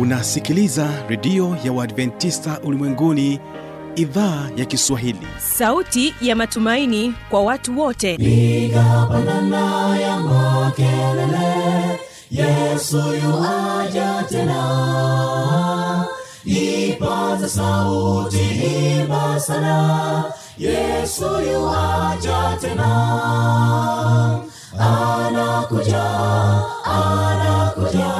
unasikiliza redio ya uadventista ulimwenguni idhaa ya kiswahili. Sauti ya matumaini kwa watu wote. Piga pandana ya makelele yesu yuaja tena. Ipaza sauti imba sana yesu yuaja tena. Anakuja anakuja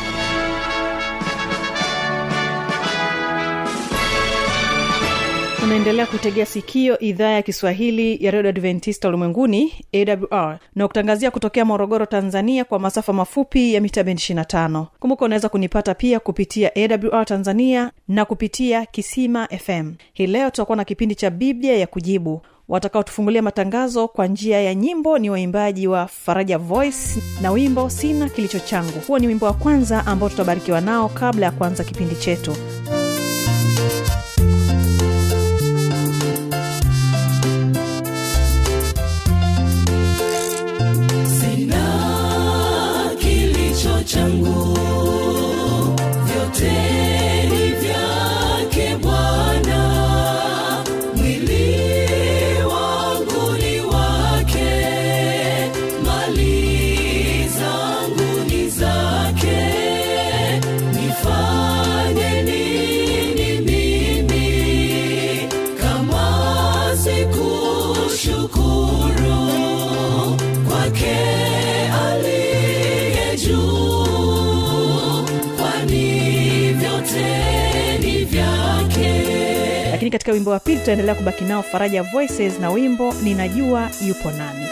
unaendelea kutegea sikio idhaa ya kiswahili ya redio adventista ulimwenguni awr na kutangazia kutokea morogoro tanzania kwa masafa mafupi ya mita bendi 25 kumbuka unaweza kunipata pia kupitia awr tanzania na kupitia kisima fm hii leo tutakuwa na kipindi cha biblia ya kujibu watakaotufungulia matangazo kwa njia ya nyimbo. Ni waimbaji wa faraja voice na wimbo sina kilicho changu. Huo ni wimbo wa kwanza ambao tutabarikiwa nao kabla ya kuanza kipindi chetu kilicho changu katika wimbo wa pili tutaendelea kubaki nao faraja voices na wimbo ninajua yupo nami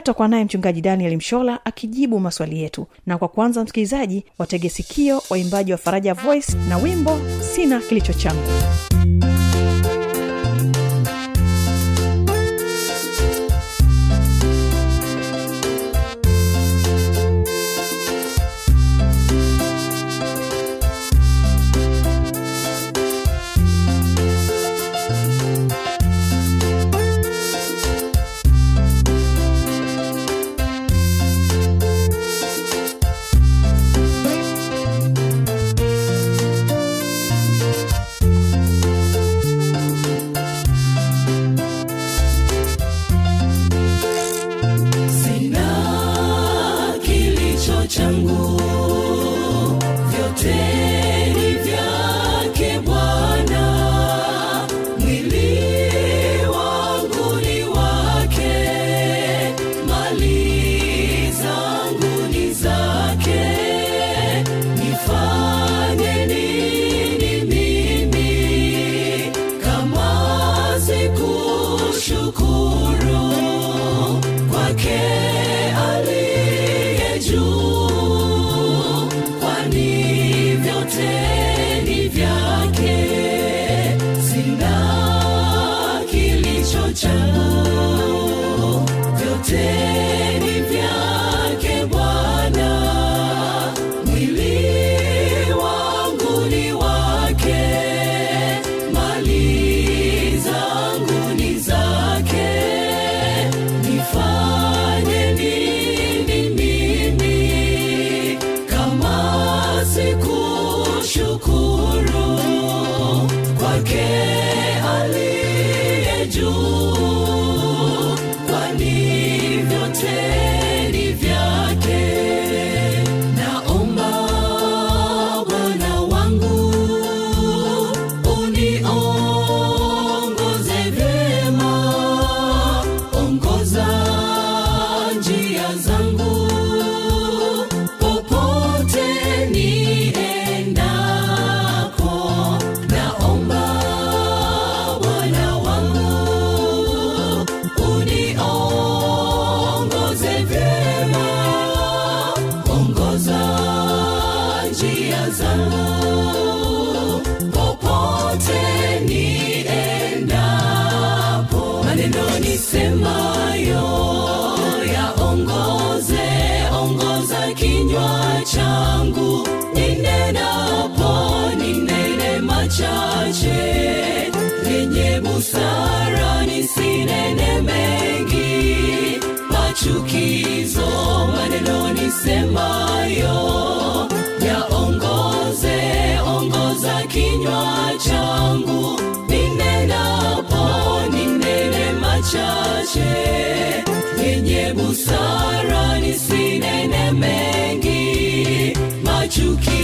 leo tutakuwa naye mchungaji daniel mshola akijibu maswali yetu. Na kwa kwanza msikilizaji watege sikio waimbaji wa faraja voice na wimbo sina kilicho changu vyote maneno nisemayo yaongoze ongoza kinywa changu. Ninenapo ninene machache. Yenye busara nisinene mengi. Machukizo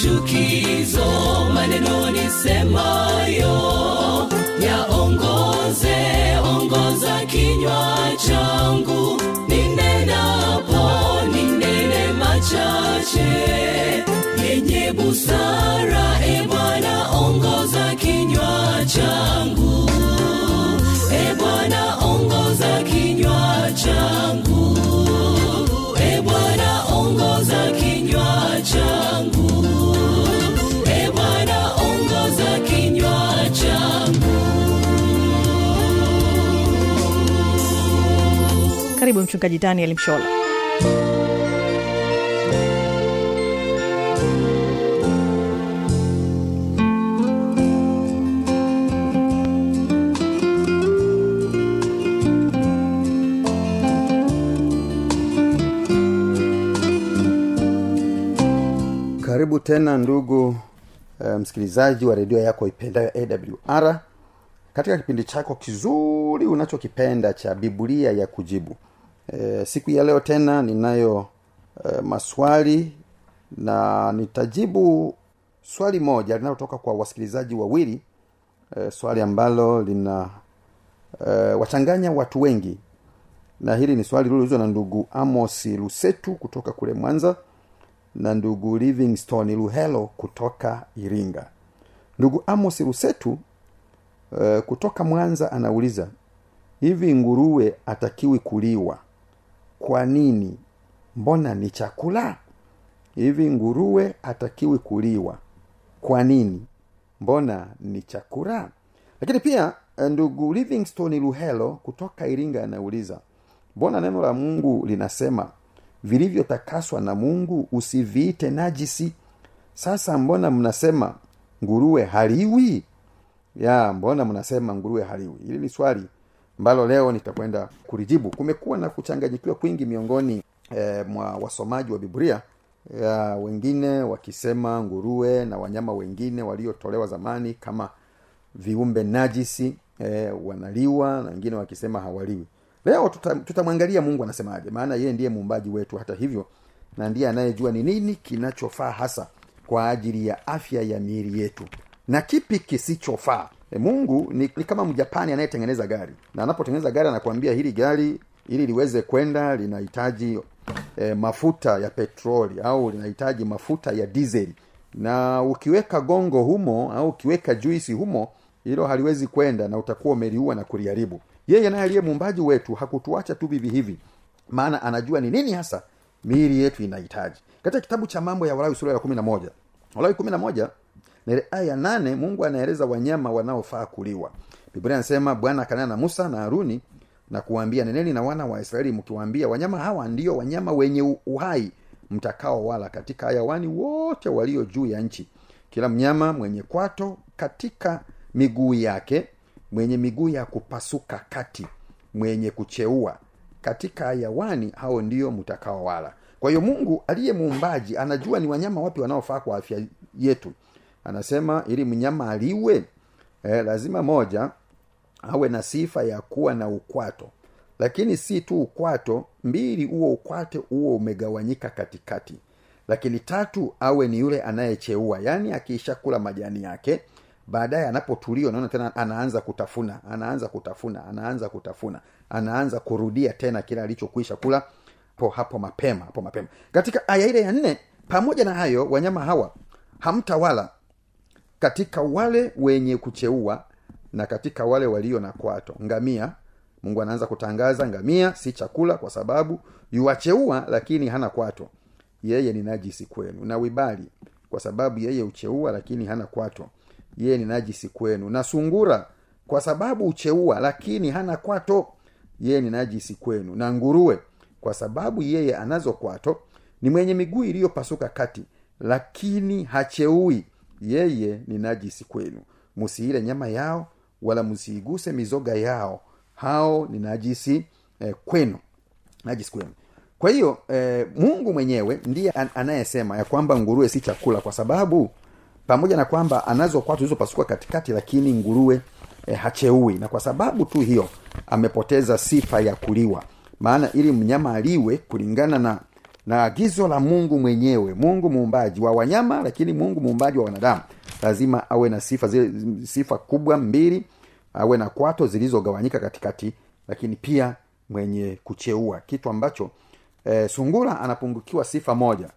machukizo maneno nisemayo yaongoze ongoza kinywa changu. Ninenapo ninene machache. Yenye busara e ongoza kinywa changu. E ongoza kinywa changu karibu mchungaji daniel mshola. Karibu tena ndugu uh, msikilizaji wa redio yako ipendayo awr katika kipindi chako kizuri unachokipenda cha biblia ya kujibu e, siku ya leo tena ninayo e, maswali na nitajibu swali moja linalotoka kwa wasikilizaji wawili e, swali ambalo lina e, wachanganya watu wengi. Na hili ni swali lililoulizwa na ndugu amos lusetu kutoka kule mwanza na ndugu livingstone luhelo kutoka iringa. Ndugu amos lusetu e, kutoka mwanza anauliza hivi nguruwe atakiwi kuliwa kwa nini mbona ni chakula? Hivi nguruwe hatakiwi kuliwa. Kwa nini mbona ni chakula? Lakini pia eh, ndugu livingstone luhelo kutoka iringa anauliza mbona neno la mungu linasema vilivyotakaswa na mungu usiviite najisi? Sasa mbona mnasema nguruwe haliwi? Ya mbona mnasema nguruwe haliwi? Hili ni swali ambalo leo nitakwenda kulijibu kumekuwa na kuchanganyikiwa kwingi miongoni e, mwa wasomaji wa biblia ya wengine wakisema nguruwe na wanyama wengine waliotolewa zamani kama viumbe najisi e, wanaliwa na wengine wakisema hawaliwi. Leo tuta- tutamwangalia mungu anasemaje maana yeye ndiye muumbaji wetu. Hata hivyo na ndiye anayejua ni nini kinachofaa hasa kwa ajili ya afya ya miili yetu. Na kipi kisichofaa e, mungu ni, ni kama mjapani anayetengeneza gari. Na anapotengeneza gari anakuambia hili gari ili liweze kwenda linahitaji e, mafuta ya petroli au linahitaji mafuta ya dizeli na ukiweka gongo humo au ukiweka juisi humo hilo haliwezi kwenda na utakuwa umeliua na kuliharibu. Yeye naye aliye muumbaji wetu hakutuacha tu vivi hivi. Maana anajua ni nini hasa miili yetu inahitaji. Katika kitabu cha mambo ya walawi sura ya kumi na moja walawi kumi na moja na aya nane mungu anaeleza wanyama wanaofaa kuliwa. Biblia anasema bwana akanena na musa na haruni na kuwaambia neneni na wana wa israeli mkiwaambia wanyama hawa ndio wanyama wenye uhai mtakao katika hayawani wote walio juu ya nchi. Kila mnyama mwenye kwato katika miguu yake mwenye miguu ya kupasuka kati mwenye kucheua katika hayawani hao ndio mtakaowala. Kwa hiyo mungu aliye muumbaji anajua ni wanyama wapi wanaofaa kwa afya yetu anasema ili mnyama aliwe eh, lazima moja awe na sifa ya kuwa na ukwato. Lakini si tu ukwato mbili huo ukwato huo umegawanyika katikati. Lakini tatu awe ni yule anayecheua. Yaani akiishakula majani yake baadaye anapotulia unaona tena anaanza kutafuna anaanza kutafuna anaanza kutafuna anaanza kurudia tena kile alichokwisha kula po hapo mapema hapo mapema. Katika aya ile ya nne pamoja na hayo wanyama hawa hamtawala katika wale wenye kucheua na katika wale walio na kwato. Ngamia mungu anaanza kutangaza ngamia si chakula kwa sababu yuwacheua lakini hana kwato. Yeye ni najisi kwenu. Na wibali kwa sababu yeye ucheua lakini hana kwato. Yeye ni najisi kwenu. Na sungura kwa sababu ucheua lakini hana kwato. Yeye ni najisi kwenu. Na nguruwe kwa sababu yeye anazo kwato ni mwenye miguu iliyopasuka kati lakini hacheui yeye ni najisi kwenu. Musiile nyama yao wala msiiguse mizoga yao. Hao ni najisi eh, kwenu. Najisi kwenu. Kwa hiyo eh, mungu mwenyewe ndiye an- anayesema ya kwamba nguruwe si chakula kwa sababu pamoja na kwamba anazo kwatu zilizopasuka katikati lakini nguruwe eh, hacheui. Na kwa sababu tu hiyo amepoteza sifa ya kuliwa. Maana ili mnyama aliwe kulingana na na agizo la mungu mwenyewe. Mungu muumbaji wa wanyama lakini mungu muumbaji wa wanadamu. Lazima awe na sifa zile sifa kubwa mbili awe na kwato zilizogawanyika katikati lakini pia mwenye kucheua. Kitu ambacho e, sungura anapungukiwa sifa moja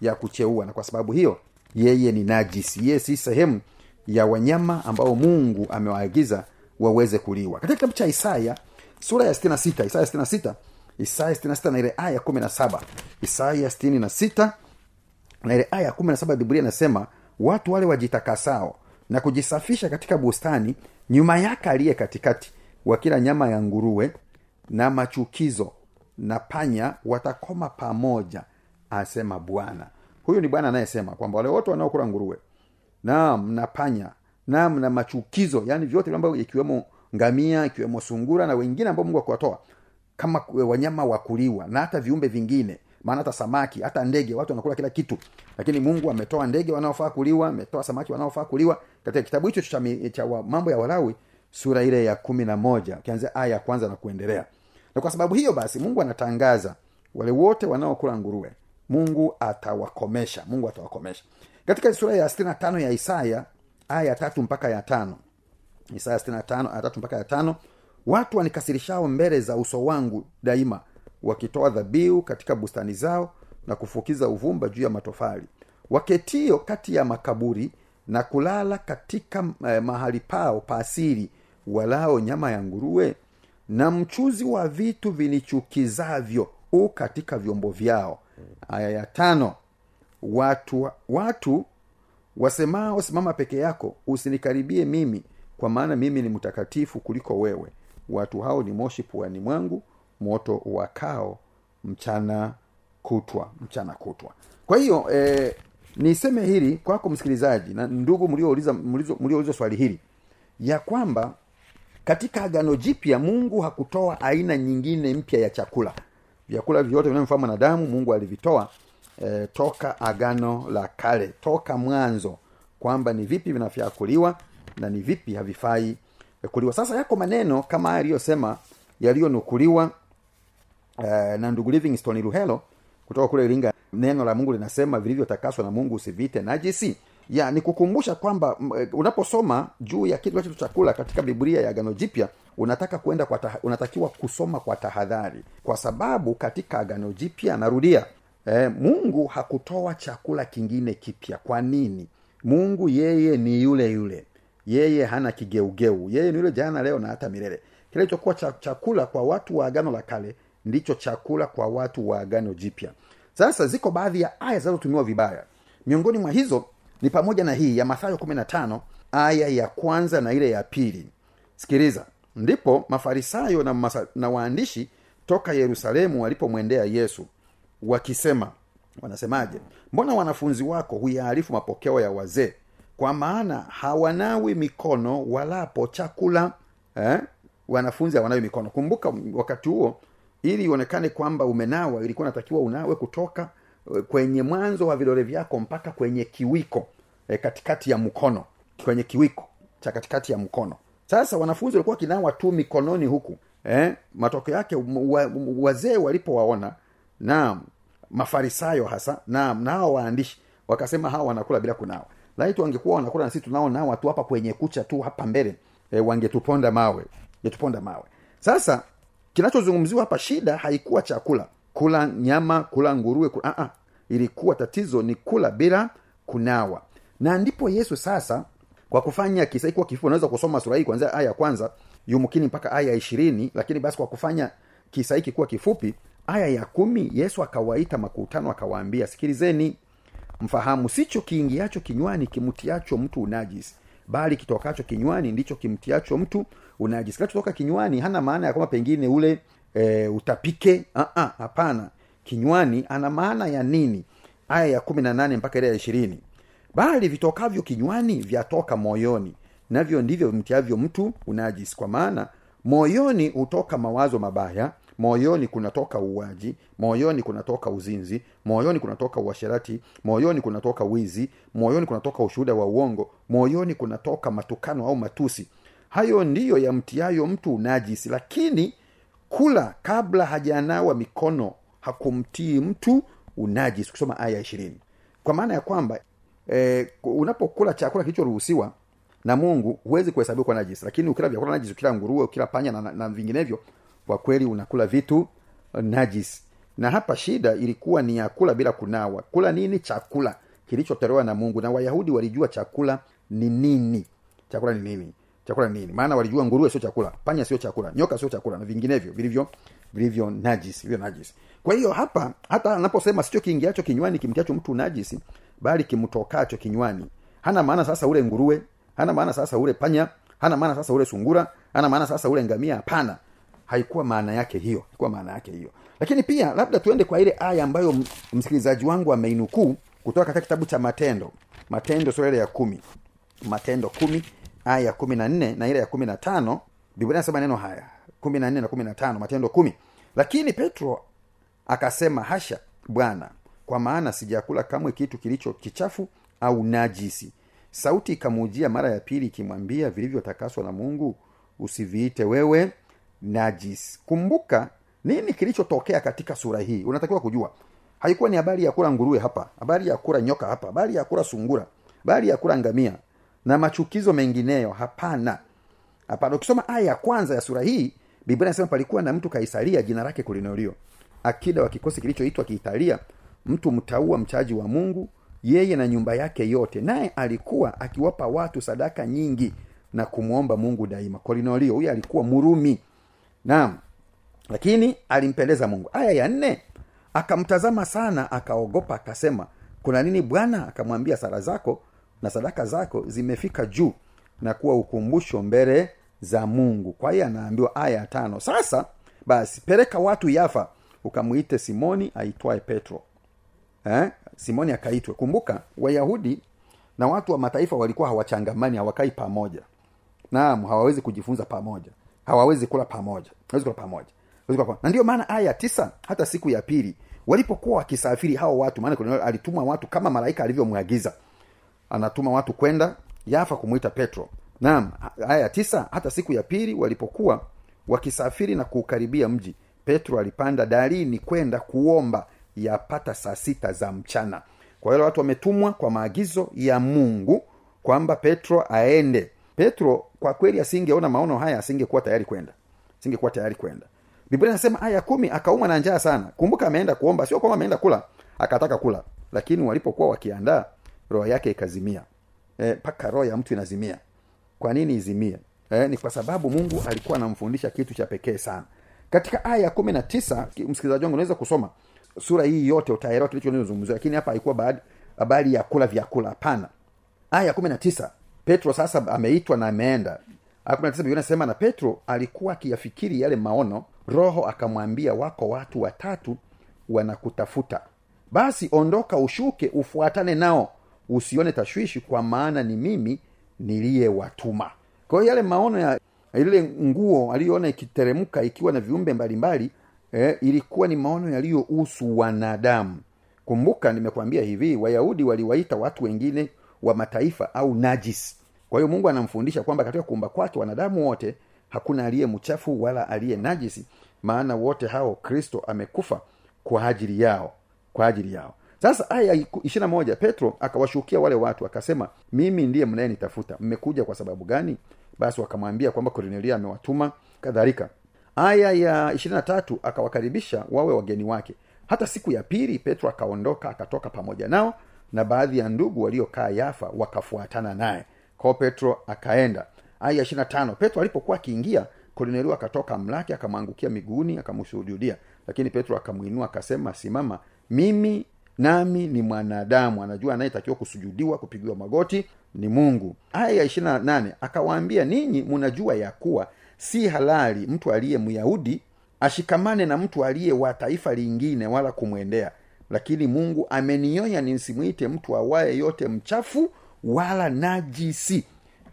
ya kucheua na kwa sababu hiyo yeye ni najisi. Yeye si sehemu ya wanyama ambao mungu amewaagiza waweze kuliwa. Katika kitabu cha isaya sura ya 66 isaya 66 isaya 66 na ile aya 17 isaya 66 na ile aya kumi na saba biblia inasema watu wale wajitakasao na kujisafisha katika bustani nyuma yake aliye katikati wakila nyama ya nguruwe na machukizo na panya watakoma pamoja asema bwana. Huyu ni bwana anayesema kwamba wale wote wanaokula nguruwe naam na panya naam na machukizo yaani vyote ambavyo ikiwemo ngamia ikiwemo sungura na wengine ambao mungu akuwatoa kama wanyama wa kuliwa na hata viumbe vingine maana hata samaki hata ndege watu wanakula kila kitu. Lakini mungu ametoa ndege wanaofaa kuliwa ametoa samaki wanaofaa kuliwa. Katika kitabu hicho cha, cha wa, mambo ya walawi sura ile ya kumi na moja ukianzia aya ya kwanza na kuendelea. Na kwa sababu hiyo basi mungu anatangaza wale wote wanaokula nguruwe mungu atawakomesha mungu atawakomesha. Katika sura ya 65 ya isaya aya ya tatu mpaka ya tano isaya 65 aya tatu mpaka ya tano watu wanikasirishao mbele za uso wangu daima wakitoa dhabihu katika bustani zao na kufukiza uvumba juu ya matofali. Waketio kati ya makaburi na kulala katika eh, mahali pao paasiri walao nyama ya nguruwe. Na mchuzi wa vitu vinichukizavyo u katika vyombo vyao. Aya ya tano. Watu watu wasemao simama peke yako usinikaribie mimi kwa maana mimi ni mtakatifu kuliko wewe watu hao ni moshi puani mwangu moto wakao mchana kutwa mchana kutwa. Kwa hiyo eh, niseme hili kwako msikilizaji na ndugu mliouliza mliouliza swali hili ya kwamba katika agano jipya mungu hakutoa aina nyingine mpya ya chakula. Vyakula vyote vinavyofaa mwanadamu mungu alivitoa eh, toka agano la kale toka mwanzo kwamba ni vipi vinafyakuliwa na ni vipi havifai kuliwa. Sasa yako maneno kama haya aliyosema yaliyonukuliwa uh, na ndugu livingstone ruhelo kutoka kule iringa. Neno la mungu linasema vilivyotakaswa na mungu usivite najisi. Ya ni kwamba eh, unaposoma juu ya kitu cha chakula katika biblia ya agano jipya unataka kwenda kwa taha, unatakiwa kusoma kwa tahadhari. Kwa sababu katika agano jipya narudia eh, mungu hakutoa chakula kingine kipya. Kwa nini? Mungu yeye ni yule yule yeye hana kigeugeu. Yeye ni yule jana leo na hata milele. Kilichokuwa chakula kwa watu wa agano la kale ndicho chakula kwa watu wa agano jipya. Sasa ziko baadhi ya aya zinazotumiwa vibaya. Miongoni mwa hizo ni pamoja na hii ya mathayo 15 aya ya kwanza na ile ya pili. Sikiliza. Ndipo mafarisayo na, masa, na waandishi toka yerusalemu walipomwendea yesu wakisema wanasemaje? Mbona wanafunzi wako huyaarifu mapokeo ya wazee kwa maana hawanawi mikono walapo chakula eh? wanafunzi hawanawi mikono kumbuka wakati huo ili ionekane kwamba umenawa ilikuwa natakiwa unawe kutoka eh, kwenye mwanzo wa vidole vyako mpaka kwenye kiwiko eh, katikati ya mkono kwenye kiwiko cha katikati ya mkono sasa wanafunzi walikuwa wakinawa tu mikononi huku eh? matokeo yake wa, wazee walipowaona na mafarisayo hasa na nao waandishi wakasema hawa wanakula bila kunawa laiti wangekuwa wanakula na sisi tunaonawa watu hapa kwenye kucha tu hapa mbele e, wangetuponda mawe ngetuponda mawe. Sasa kinachozungumziwa hapa shida haikuwa chakula. Kula nyama kula nguruwe kula, uh-uh. ilikuwa tatizo ni kula bila kunawa. Na ndipo yesu sasa kwa kufanya kisa hiki kuwa kifupi unaweza kusoma sura hii kuanzia aya ya kwanza yumkini mpaka aya ya ishirini lakini basi kwa kufanya kisa hiki kuwa kifupi aya ya kumi yesu akawaita makutano akawaambia sikilizeni mfahamu sicho kiingiacho kinywani kimtiacho mtu unajisi bali kitokacho kinywani ndicho kimtiacho mtu unajisi kinachotoka kinywani hana maana ya kwamba pengine ule e, utapike. Hapana. Kinywani ana maana ya nini? Aya ya kumi na nane mpaka ile ya ishirini. Bali vitokavyo kinywani vyatoka moyoni navyo ndivyo vimtiavyo mtu unajisi kwa maana moyoni hutoka mawazo mabaya moyoni kunatoka uwaji moyoni kunatoka uzinzi moyoni kunatoka uasherati moyoni kunatoka wizi moyoni kunatoka ushuhuda wa uongo moyoni kunatoka matukano au matusi. Hayo ndiyo yamtiayo mtu unajisi lakini kula kabla hajanawa mikono hakumtii mtu unajisi kusoma aya ishirini. Kwa maana ya kwamba e, unapokula chakula kilichoruhusiwa na mungu huwezi kuhesabiwa kwa najisi. Lakini ukila vyakula najisi ukila nguruwe ukila panya na, na, na vinginevyo kwa kweli unakula vitu najis. Na hapa shida ilikuwa ni ya kula bila kunawa. Kula nini? Chakula. Kilichotolewa na mungu. Na wayahudi walijua chakula ni nini. Chakula ni nini? Chakula ni nini? Maana walijua nguruwe sio chakula panya sio chakula nyoka sio chakula na vinginevyo vilivyo vilivyo najis vilivyo najis. Kwa hiyo hapa hata anaposema sicho kiingiacho kinywani kimtiacho mtu najisi bali kimtokacho kinywani. Hana maana sasa ule nguruwe hana maana sasa ule panya hana maana sasa ule sungura hana maana sasa ule ngamia. Hapana haikuwa maana yake hiyo haikuwa maana yake hiyo. Lakini pia labda tuende kwa ile aya ambayo msikilizaji wangu ameinukuu kutoka katika kitabu cha matendo. Matendo sura ya kumi. Matendo kumi aya ya kumi na nne na ile ya kumi na tano. Biblia nasema neno haya kumi na nne na kumi na tano matendo kumi. Lakini petro akasema hasha bwana kwa maana sijakula kamwe kitu kilicho kichafu au najisi. Sauti ikamuujia mara ya pili ikimwambia vilivyotakaswa na mungu usiviite wewe najis kumbuka nini kilichotokea katika sura hii. Unatakiwa kujua. Haikuwa ni habari ya kula nguruwe hapa habari ya kula nyoka hapa habari ya kula sungura habari ya kula ngamia na machukizo mengineyo. Hapana. Hapana. Ukisoma aya ya kwanza ya sura hii biblia inasema palikuwa na mtu kaisaria jina lake kulinolio akida wa kikosi kilichoitwa kiitalia mtu mtaua mchaji wa mungu yeye na nyumba yake yote. Naye alikuwa akiwapa watu sadaka nyingi na kumwomba mungu daima. Kolinolio huyo alikuwa murumi naam. Lakini alimpendeza mungu. Aya ya nne akamtazama sana akaogopa akasema kuna nini bwana? Akamwambia sala zako na sadaka zako zimefika juu na kuwa ukumbusho mbele za mungu. Kwa hiyo anaambiwa aya ya tano. Sasa basi peleka watu yafa ukamwite simoni aitwaye petro. Eh? simoni akaitwe. Kumbuka wayahudi na watu wa mataifa walikuwa hawachangamani hawakai pamoja. Naam hawawezi kujifunza pamoja hawawezi kula pamoja. Hawezi kula pamoja. Na ndio maana aya ya tisa hata siku ya pili walipokuwa wakisafiri hao watu maana kuna- alituma watu kama malaika alivyomwagiza. Anatuma watu kwenda yafa kumwita petro. Naam aya ya tisa hata siku ya pili walipokuwa wakisafiri na kuukaribia mji petro alipanda darini kwenda kuomba yapata saa sita za mchana. Kwa hiyo watu wametumwa kwa maagizo ya mungu kwamba petro aende. Petro kwa kweli asingeona maono haya asingekuwa tayari kwenda. Asingekuwa tayari kwenda. Biblia inasema aya kumi akaumwa na njaa sana. Kumbuka ameenda kuomba sio kwamba ameenda kula akataka kula. Lakini walipokuwa wakiandaa roho yake ikazimia. Mpaka e, roho ya mtu inazimia. Kwa nini izimie? E, ni kwa sababu mungu alikuwa anamfundisha kitu cha pekee sana. Katika aya ya kumi na tisa msikilizaji wangu unaweza kusoma sura hii yote utaelewa kilichozungumziwa lakini hapa haikuwa habari ya kula vyakula. Hapana. Aya kumi na tisa petro sasa ameitwa na ameenda. Inasema na petro alikuwa akiyafikiri yale maono roho akamwambia wako watu watatu wanakutafuta. Basi ondoka ushuke ufuatane nao. Usione tashwishi kwa maana ni mimi niliyewatuma. Kwa hiyo yale maono ya ile nguo aliyoona ikiteremka ikiwa na viumbe mbalimbali eh, ilikuwa ni maono yaliyohusu wanadamu. Kumbuka nimekwambia hivi wayahudi waliwaita watu wengine wa mataifa au najis kwa hiyo mungu anamfundisha kwamba katika kuumba kwake wanadamu wote hakuna aliye mchafu wala aliye najisi maana wote hao kristo amekufa kwa ajili yao kwa ajili yao. Sasa aya ishirina moja petro akawashukia wale watu akasema mimi ndiye mnayenitafuta mmekuja kwa sababu gani? Basi wakamwambia kwamba kornelia amewatuma kadhalika. Aya ya ishirina tatu akawakaribisha wawe wageni wake. Hata siku ya pili petro akaondoka akatoka pamoja nao na baadhi ya ndugu waliokaa yafa wakafuatana naye kwao petro akaenda. Aya ya ishirina tano petro alipokuwa akiingia kornelio akatoka mlake akamwangukia miguuni akamshuhudia. Lakini petro akamwinua akasema simama mimi nami ni mwanadamu. Anajua anayetakiwa kusujudiwa kupigiwa magoti ni mungu. Aya ya ishirina nane akawaambia ninyi mnajua ya kuwa si halali mtu aliye myahudi ashikamane na mtu aliye wa taifa lingine wala kumwendea. Lakini mungu amenionya nisimwite mtu awaye yote mchafu wala najisi.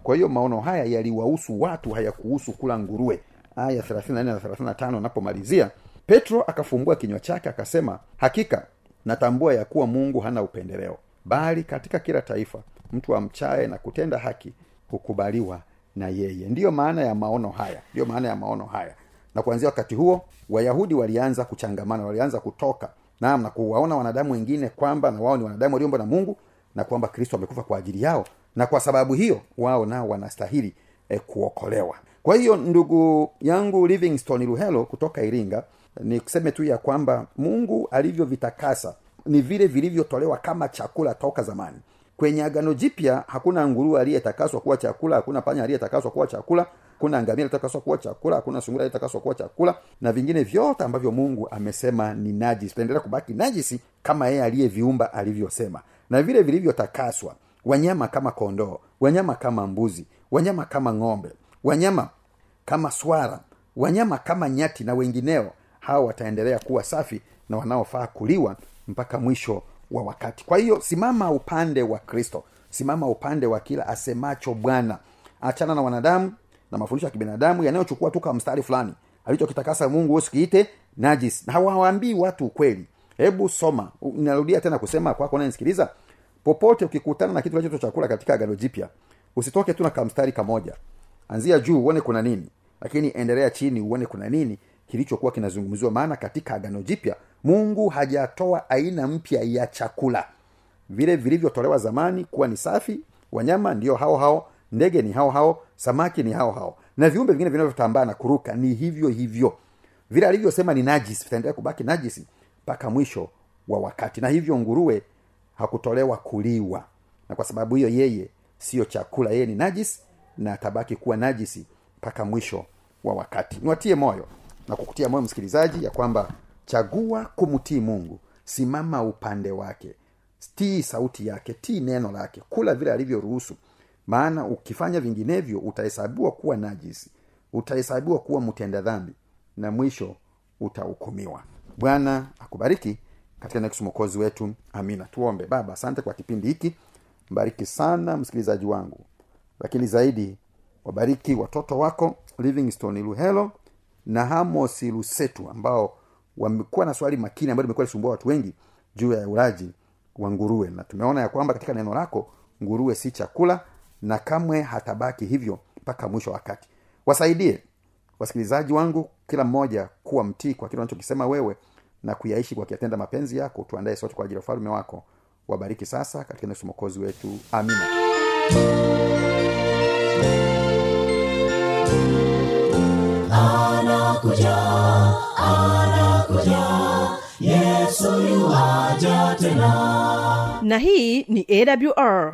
Kwa hiyo maono haya yaliwahusu watu hayakuhusu kula nguruwe. Aya 34 na 35 anapomalizia petro akafumbua kinywa chake akasema hakika natambua ya kuwa mungu hana upendeleo. Bali katika kila taifa mtu amchaye na kutenda haki hukubaliwa na yeye. Ndiyo maana ya maono haya ndiyo maana ya maono haya. Na kuanzia wakati huo wayahudi walianza kuchangamana walianza kutoka. Naam na kuwaona wanadamu wengine kwamba na wao ni wanadamu waliomba na mungu na kwamba kristo amekufa kwa ajili yao na kwa sababu hiyo wao nao wanastahili eh, kuokolewa. Kwa hiyo ndugu yangu livingstone ruhelo kutoka iringa ni kuseme tu ya kwamba mungu alivyovitakasa ni vile vilivyotolewa kama chakula toka zamani. Kwenye agano jipya hakuna nguruwe aliyetakaswa kuwa chakula hakuna panya aliyetakaswa kuwa chakula kuna ngamia kuwa chakula hakuna sungura aliyetakaswa kuwa chakula na vingine vyote ambavyo mungu amesema ni najisi. Taendelea kubaki najisi kama yeye aliyeviumba alivyosema na vile vilivyotakaswa. Wanyama kama kondoo wanyama kama mbuzi wanyama kama ng'ombe wanyama kama swara wanyama kama nyati na wengineo hawa wataendelea kuwa safi na wanaofaa kuliwa mpaka mwisho wa wakati. Kwa hiyo simama upande wa kristo. Simama upande wa kila asemacho bwana. Achana na wanadamu na mafundisho ya kibinadamu yanayochukua tu kama mstari fulani. Alichokitakasa mungu usikiite najis na hawawaambii watu ukweli hebu soma. Narudia tena kusema kwako unanisikiliza popote ukikutana na kitu kinachoitwa chakula katika agano jipya usitoke tu na kamstari kamoja. Anzia juu uone kuna nini lakini endelea chini uone kuna nini kilichokuwa kinazungumziwa. Maana katika agano jipya mungu hajatoa aina mpya ya chakula. Vile vilivyotolewa zamani kuwa ni safi wanyama ndio hao hao ndege ni hao hao samaki ni hao hao na viumbe vingine vinavyotambaa na kuruka ni hivyo hivyo. Vile alivyosema ni najisi vitaendelea kubaki najisi mpaka mwisho wa wakati. Na hivyo nguruwe hakutolewa kuliwa. Na kwa sababu hiyo yeye siyo chakula yeye ni najisi na atabaki kuwa najisi mpaka mwisho wa wakati. Niwatie moyo na kukutia moyo msikilizaji ya kwamba chagua kumtii mungu. Simama upande wake. Tii sauti yake tii neno lake. Kula vile alivyoruhusu. Maana ukifanya vinginevyo utahesabiwa kuwa najisi utahesabiwa kuwa mtenda dhambi. Na mwisho utahukumiwa bwana akubariki katika next mokozi wetu. Amina. Tuombe. Baba asante kwa kipindi hiki. Mbariki sana msikilizaji wangu. Lakini zaidi wabariki watoto wako livingstone luhelo na hamos lusetu ambao wamekuwa na swali makini ambayo limekuwa lisumbua watu wengi juu ya ulaji wa nguruwe. Na tumeona ya kwamba katika neno lako nguruwe si chakula na kamwe hatabaki hivyo mpaka mwisho wakati. Wasaidie wasikilizaji wangu kila mmoja kuwa mtii kwa kile unachokisema wewe na kuyaishi kwa kuyatenda mapenzi yako. Tuandae sote kwa ajili ya ufalme wako. Wabariki sasa katika nesu mokozi wetu. Amina. Anakuja tena. Na hii ni awr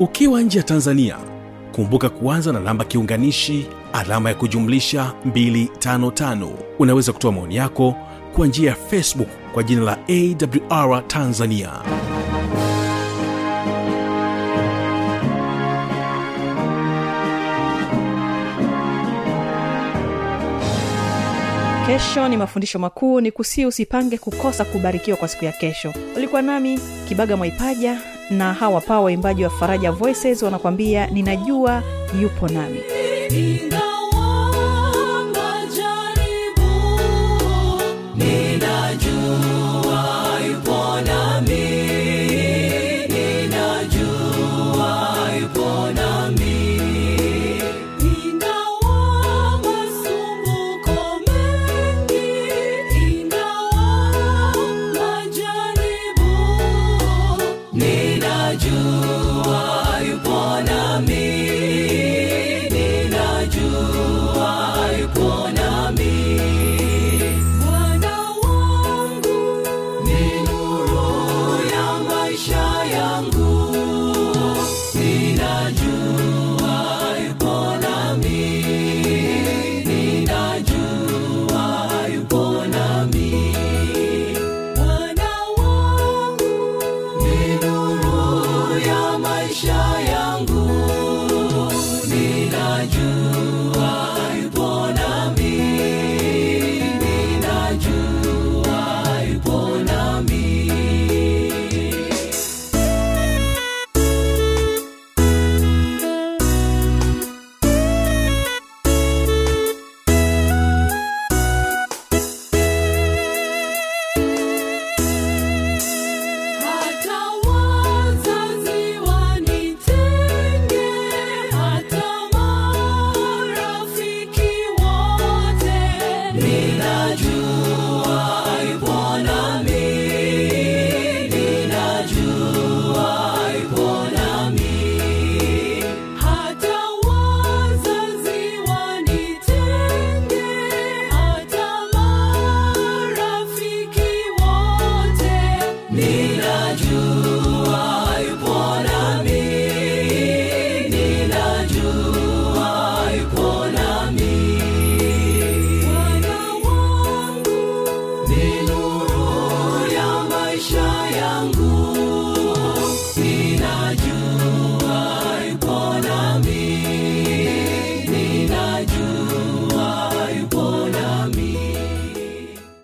ukiwa nje ya tanzania kumbuka kuanza na namba kiunganishi alama ya kujumlisha 255 unaweza kutoa maoni yako kwa njia ya facebook kwa jina la awr tanzania. Kesho ni mafundisho makuu ni kusii usipange kukosa kubarikiwa kwa siku ya kesho. Ulikuwa nami kibaga mwaipaja na hawa paa waimbaji wa faraja voices wanakwambia ninajua yupo nami